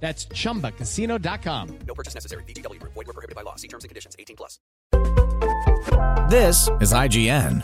That's chumbacasino.com. No purchase necessary. VGW Group. Void were prohibited by law. See terms and conditions. 18 plus. This is IGN.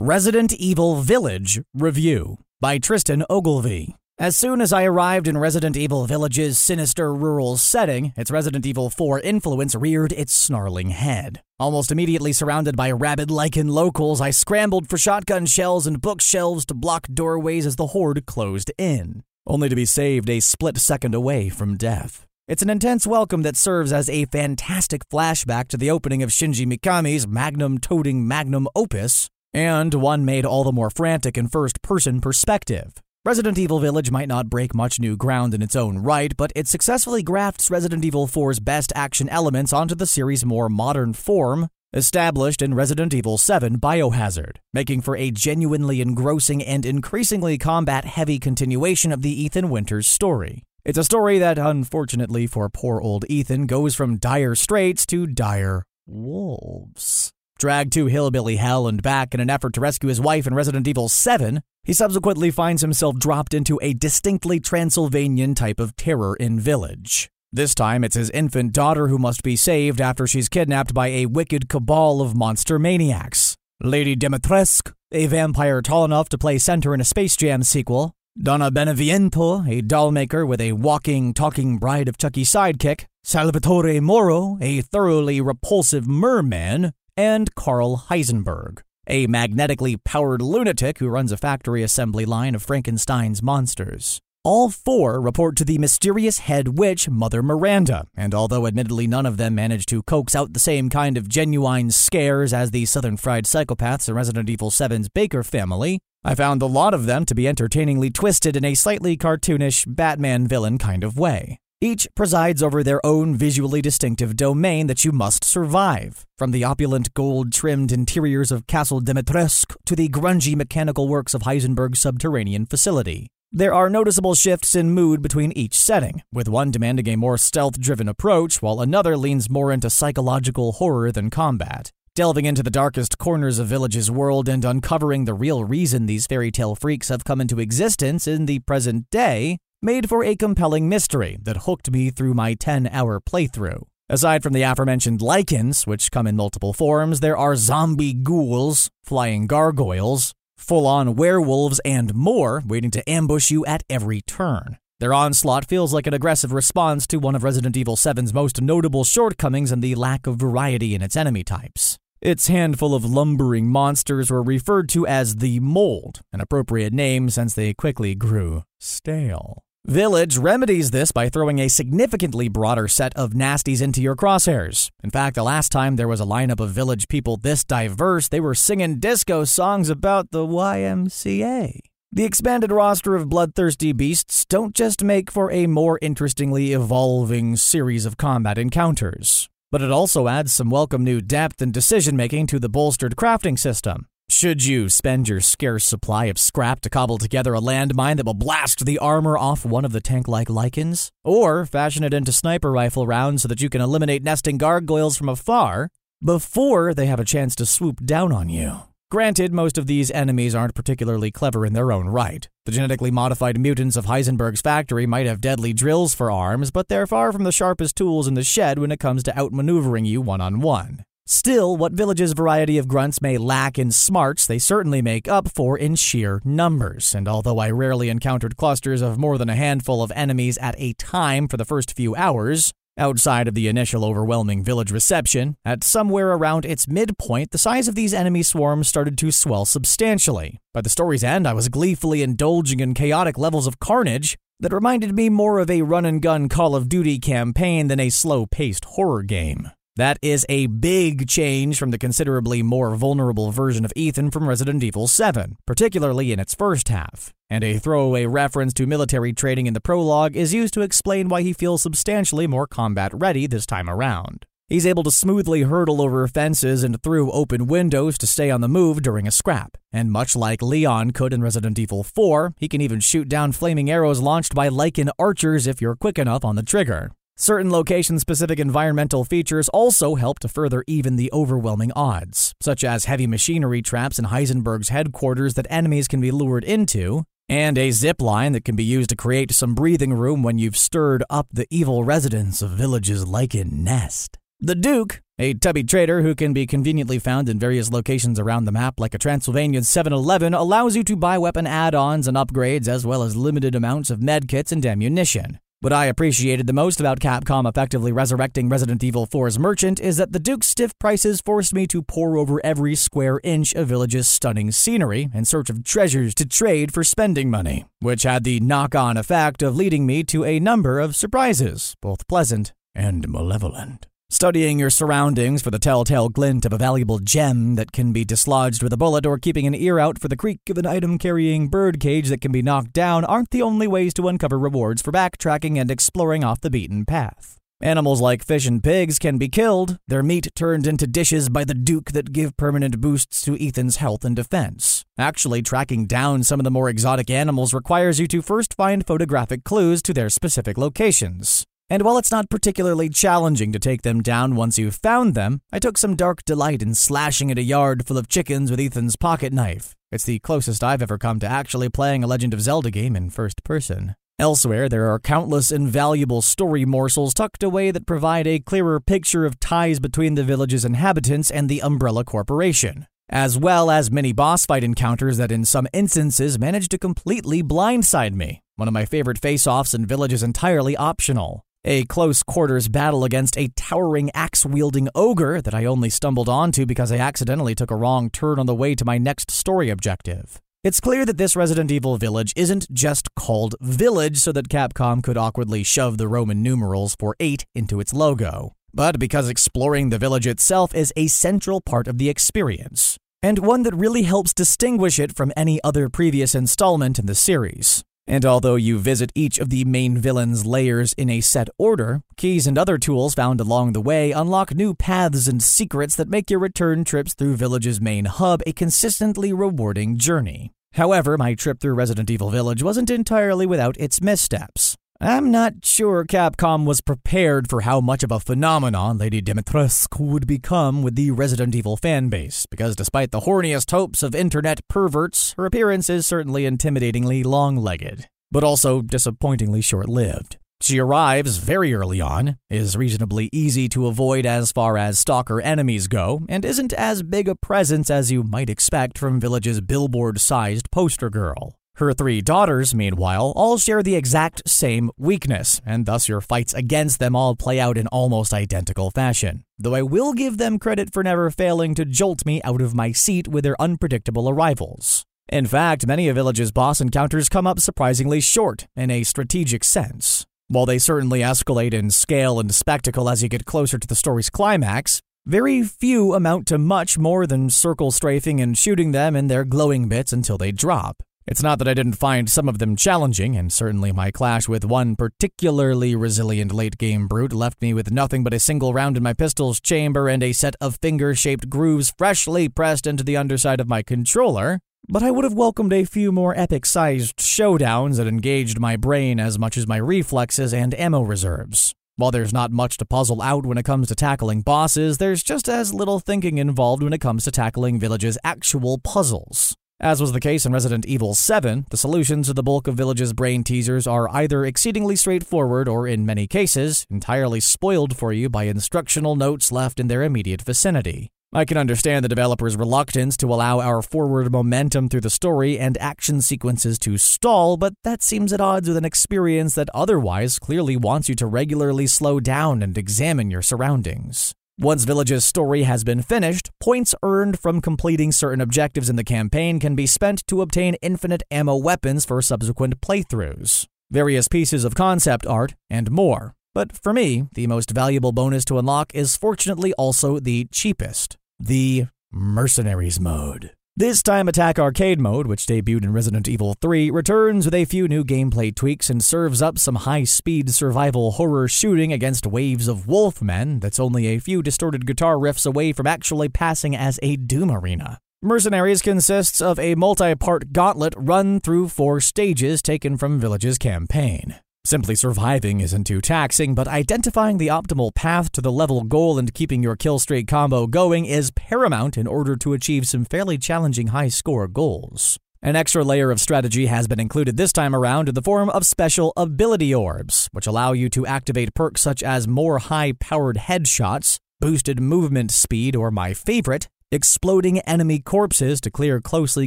Resident Evil Village Review by Tristan Ogilvie. As soon as I arrived in Resident Evil Village's sinister rural setting, its Resident Evil 4 influence reared its snarling head. Almost immediately surrounded by rabid Lycan locals, I scrambled for shotgun shells and bookshelves to block doorways as the horde closed in, only to be saved a split second away from death. It's an intense welcome that serves as a fantastic flashback to the opening of Shinji Mikami's magnum toting magnum opus, and one made all the more frantic in first person perspective. Resident Evil Village might not break much new ground in its own right, but it successfully grafts Resident Evil 4's best action elements onto the series' more modern form, established in Resident Evil 7 Biohazard, making for a genuinely engrossing and increasingly combat heavy continuation of the Ethan Winters story. It's a story that, unfortunately for poor old Ethan, goes from dire straits to dire wolves. Dragged to hillbilly hell and back in an effort to rescue his wife in Resident Evil 7, he subsequently finds himself dropped into a distinctly Transylvanian type of terror in Village. This time, it's his infant daughter who must be saved after she's kidnapped by a wicked cabal of monster maniacs. Lady Dimitrescu, a vampire tall enough to play center in a Space Jam sequel, Donna Beneviento, a dollmaker with a walking, talking bride of Chucky sidekick, Salvatore Moreau, a thoroughly repulsive merman, and Carl Heisenberg, a magnetically powered lunatic who runs a factory assembly line of Frankenstein's monsters. All four report to the mysterious head witch, Mother Miranda, and although admittedly none of them manage to coax out the same kind of genuine scares as the Southern Fried Psychopaths in Resident Evil 7's Baker family, I found a lot of them to be entertainingly twisted in a slightly cartoonish Batman villain kind of way. Each presides over their own visually distinctive domain that you must survive, from the opulent gold trimmed interiors of Castle Dimitrescu to the grungy mechanical works of Heisenberg's subterranean facility. There are noticeable shifts in mood between each setting, with one demanding a more stealth driven approach, while another leans more into psychological horror than combat. Delving into the darkest corners of Village's world and uncovering the real reason these fairy tale freaks have come into existence in the present day made for a compelling mystery that hooked me through my 10 hour playthrough. Aside from the aforementioned Lycans, which come in multiple forms, there are zombie ghouls, flying gargoyles, full on werewolves, and more waiting to ambush you at every turn. Their onslaught feels like an aggressive response to one of Resident Evil 7's most notable shortcomings and the lack of variety in its enemy types. Its handful of lumbering monsters were referred to as the Mold, an appropriate name since they quickly grew stale. Village remedies this by throwing a significantly broader set of nasties into your crosshairs. In fact, the last time there was a lineup of village people this diverse, they were singing disco songs about the YMCA. The expanded roster of bloodthirsty beasts don't just make for a more interestingly evolving series of combat encounters, but it also adds some welcome new depth and decision making to the bolstered crafting system. Should you spend your scarce supply of scrap to cobble together a landmine that will blast the armor off one of the tank like Lycans? Or fashion it into sniper rifle rounds so that you can eliminate nesting gargoyles from afar before they have a chance to swoop down on you? Granted, most of these enemies aren't particularly clever in their own right. The genetically modified mutants of Heisenberg's factory might have deadly drills for arms, but they're far from the sharpest tools in the shed when it comes to outmaneuvering you one on one. Still, what Village's variety of grunts may lack in smarts, they certainly make up for in sheer numbers. And although I rarely encountered clusters of more than a handful of enemies at a time for the first few hours, outside of the initial overwhelming village reception, at somewhere around its midpoint, the size of these enemy swarms started to swell substantially. By the story's end, I was gleefully indulging in chaotic levels of carnage that reminded me more of a run and gun Call of Duty campaign than a slow paced horror game. That is a big change from the considerably more vulnerable version of Ethan from Resident Evil 7, particularly in its first half. And a throwaway reference to military training in the prologue is used to explain why he feels substantially more combat ready this time around. He's able to smoothly hurdle over fences and through open windows to stay on the move during a scrap. And much like Leon could in Resident Evil 4, he can even shoot down flaming arrows launched by Lycan archers if you're quick enough on the trigger. Certain location specific environmental features also help to further even the overwhelming odds, such as heavy machinery traps in Heisenberg's headquarters that enemies can be lured into, and a zip line that can be used to create some breathing room when you've stirred up the evil residents of villages Lycan Nest. The Duke, a tubby trader who can be conveniently found in various locations around the map like a Transylvanian 7 Eleven, allows you to buy weapon add ons and upgrades as well as limited amounts of medkits and ammunition. What I appreciated the most about Capcom effectively resurrecting Resident Evil 4's merchant is that the Duke's stiff prices forced me to pore over every square inch of Village's stunning scenery in search of treasures to trade for spending money, which had the knock on effect of leading me to a number of surprises, both pleasant and malevolent. Studying your surroundings for the telltale glint of a valuable gem that can be dislodged with a bullet or keeping an ear out for the creak of an item carrying birdcage that can be knocked down aren't the only ways to uncover rewards for backtracking and exploring off the beaten path. Animals like fish and pigs can be killed, their meat turned into dishes by the Duke that give permanent boosts to Ethan's health and defense. Actually, tracking down some of the more exotic animals requires you to first find photographic clues to their specific locations. And while it's not particularly challenging to take them down once you've found them, I took some dark delight in slashing at a yard full of chickens with Ethan's pocket knife. It's the closest I've ever come to actually playing a Legend of Zelda game in first person. Elsewhere, there are countless invaluable story morsels tucked away that provide a clearer picture of ties between the village's inhabitants and the Umbrella Corporation, as well as many boss fight encounters that in some instances manage to completely blindside me. One of my favorite face offs in Village is entirely optional a close quarters battle against a towering axe wielding ogre that I only stumbled onto because I accidentally took a wrong turn on the way to my next story objective. It's clear that this Resident Evil village isn't just called Village so that Capcom could awkwardly shove the Roman numerals for 8 into its logo, but because exploring the village itself is a central part of the experience, and one that really helps distinguish it from any other previous installment in the series. And although you visit each of the main villain's layers in a set order, keys and other tools found along the way unlock new paths and secrets that make your return trips through Village's main hub a consistently rewarding journey. However, my trip through Resident Evil Village wasn't entirely without its missteps. I'm not sure Capcom was prepared for how much of a phenomenon Lady Dimitrescu would become with the Resident Evil fanbase, because despite the horniest hopes of internet perverts, her appearance is certainly intimidatingly long legged, but also disappointingly short lived. She arrives very early on, is reasonably easy to avoid as far as stalker enemies go, and isn't as big a presence as you might expect from Village's billboard sized poster girl. Her three daughters, meanwhile, all share the exact same weakness, and thus your fights against them all play out in almost identical fashion. Though I will give them credit for never failing to jolt me out of my seat with their unpredictable arrivals. In fact, many a Village's boss encounters come up surprisingly short in a strategic sense. While they certainly escalate in scale and spectacle as you get closer to the story's climax, very few amount to much more than circle strafing and shooting them in their glowing bits until they drop. It's not that I didn't find some of them challenging, and certainly my clash with one particularly resilient late game brute left me with nothing but a single round in my pistol's chamber and a set of finger shaped grooves freshly pressed into the underside of my controller. But I would have welcomed a few more epic sized showdowns that engaged my brain as much as my reflexes and ammo reserves. While there's not much to puzzle out when it comes to tackling bosses, there's just as little thinking involved when it comes to tackling Village's actual puzzles. As was the case in Resident Evil 7, the solutions to the bulk of Village's brain teasers are either exceedingly straightforward or, in many cases, entirely spoiled for you by instructional notes left in their immediate vicinity. I can understand the developer's reluctance to allow our forward momentum through the story and action sequences to stall, but that seems at odds with an experience that otherwise clearly wants you to regularly slow down and examine your surroundings. Once Village's story has been finished, points earned from completing certain objectives in the campaign can be spent to obtain infinite ammo weapons for subsequent playthroughs, various pieces of concept art, and more. But for me, the most valuable bonus to unlock is fortunately also the cheapest the Mercenaries mode. This time, Attack Arcade mode, which debuted in Resident Evil 3, returns with a few new gameplay tweaks and serves up some high speed survival horror shooting against waves of wolfmen that's only a few distorted guitar riffs away from actually passing as a Doom arena. Mercenaries consists of a multi part gauntlet run through four stages taken from Village's campaign. Simply surviving isn't too taxing, but identifying the optimal path to the level goal and keeping your kill streak combo going is paramount in order to achieve some fairly challenging high score goals. An extra layer of strategy has been included this time around in the form of special ability orbs, which allow you to activate perks such as more high powered headshots, boosted movement speed, or my favorite, exploding enemy corpses to clear closely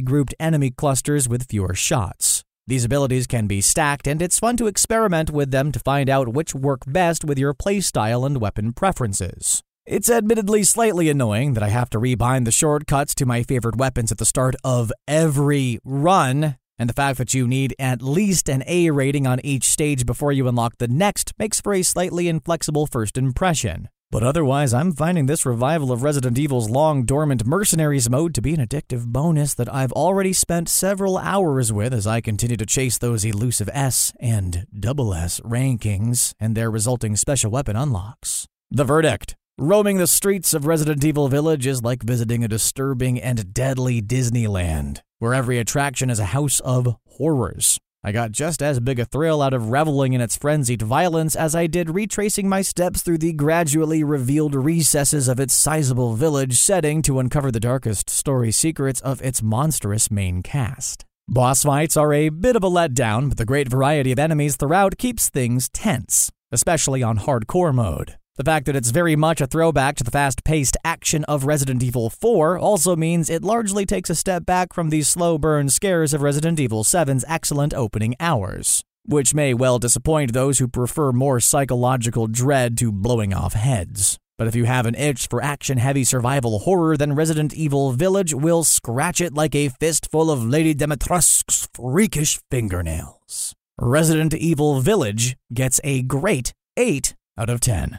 grouped enemy clusters with fewer shots. These abilities can be stacked, and it's fun to experiment with them to find out which work best with your playstyle and weapon preferences. It's admittedly slightly annoying that I have to rebind the shortcuts to my favorite weapons at the start of every run, and the fact that you need at least an A rating on each stage before you unlock the next makes for a slightly inflexible first impression. But otherwise, I'm finding this revival of Resident Evil's long dormant Mercenaries mode to be an addictive bonus that I've already spent several hours with as I continue to chase those elusive S and double S rankings and their resulting special weapon unlocks. The verdict Roaming the streets of Resident Evil Village is like visiting a disturbing and deadly Disneyland, where every attraction is a house of horrors. I got just as big a thrill out of reveling in its frenzied violence as I did retracing my steps through the gradually revealed recesses of its sizable village setting to uncover the darkest story secrets of its monstrous main cast. Boss fights are a bit of a letdown, but the great variety of enemies throughout keeps things tense, especially on hardcore mode. The fact that it's very much a throwback to the fast paced action of Resident Evil 4 also means it largely takes a step back from the slow burn scares of Resident Evil 7's excellent opening hours, which may well disappoint those who prefer more psychological dread to blowing off heads. But if you have an itch for action heavy survival horror, then Resident Evil Village will scratch it like a fistful of Lady Dimitrescu's freakish fingernails. Resident Evil Village gets a great 8 out of 10.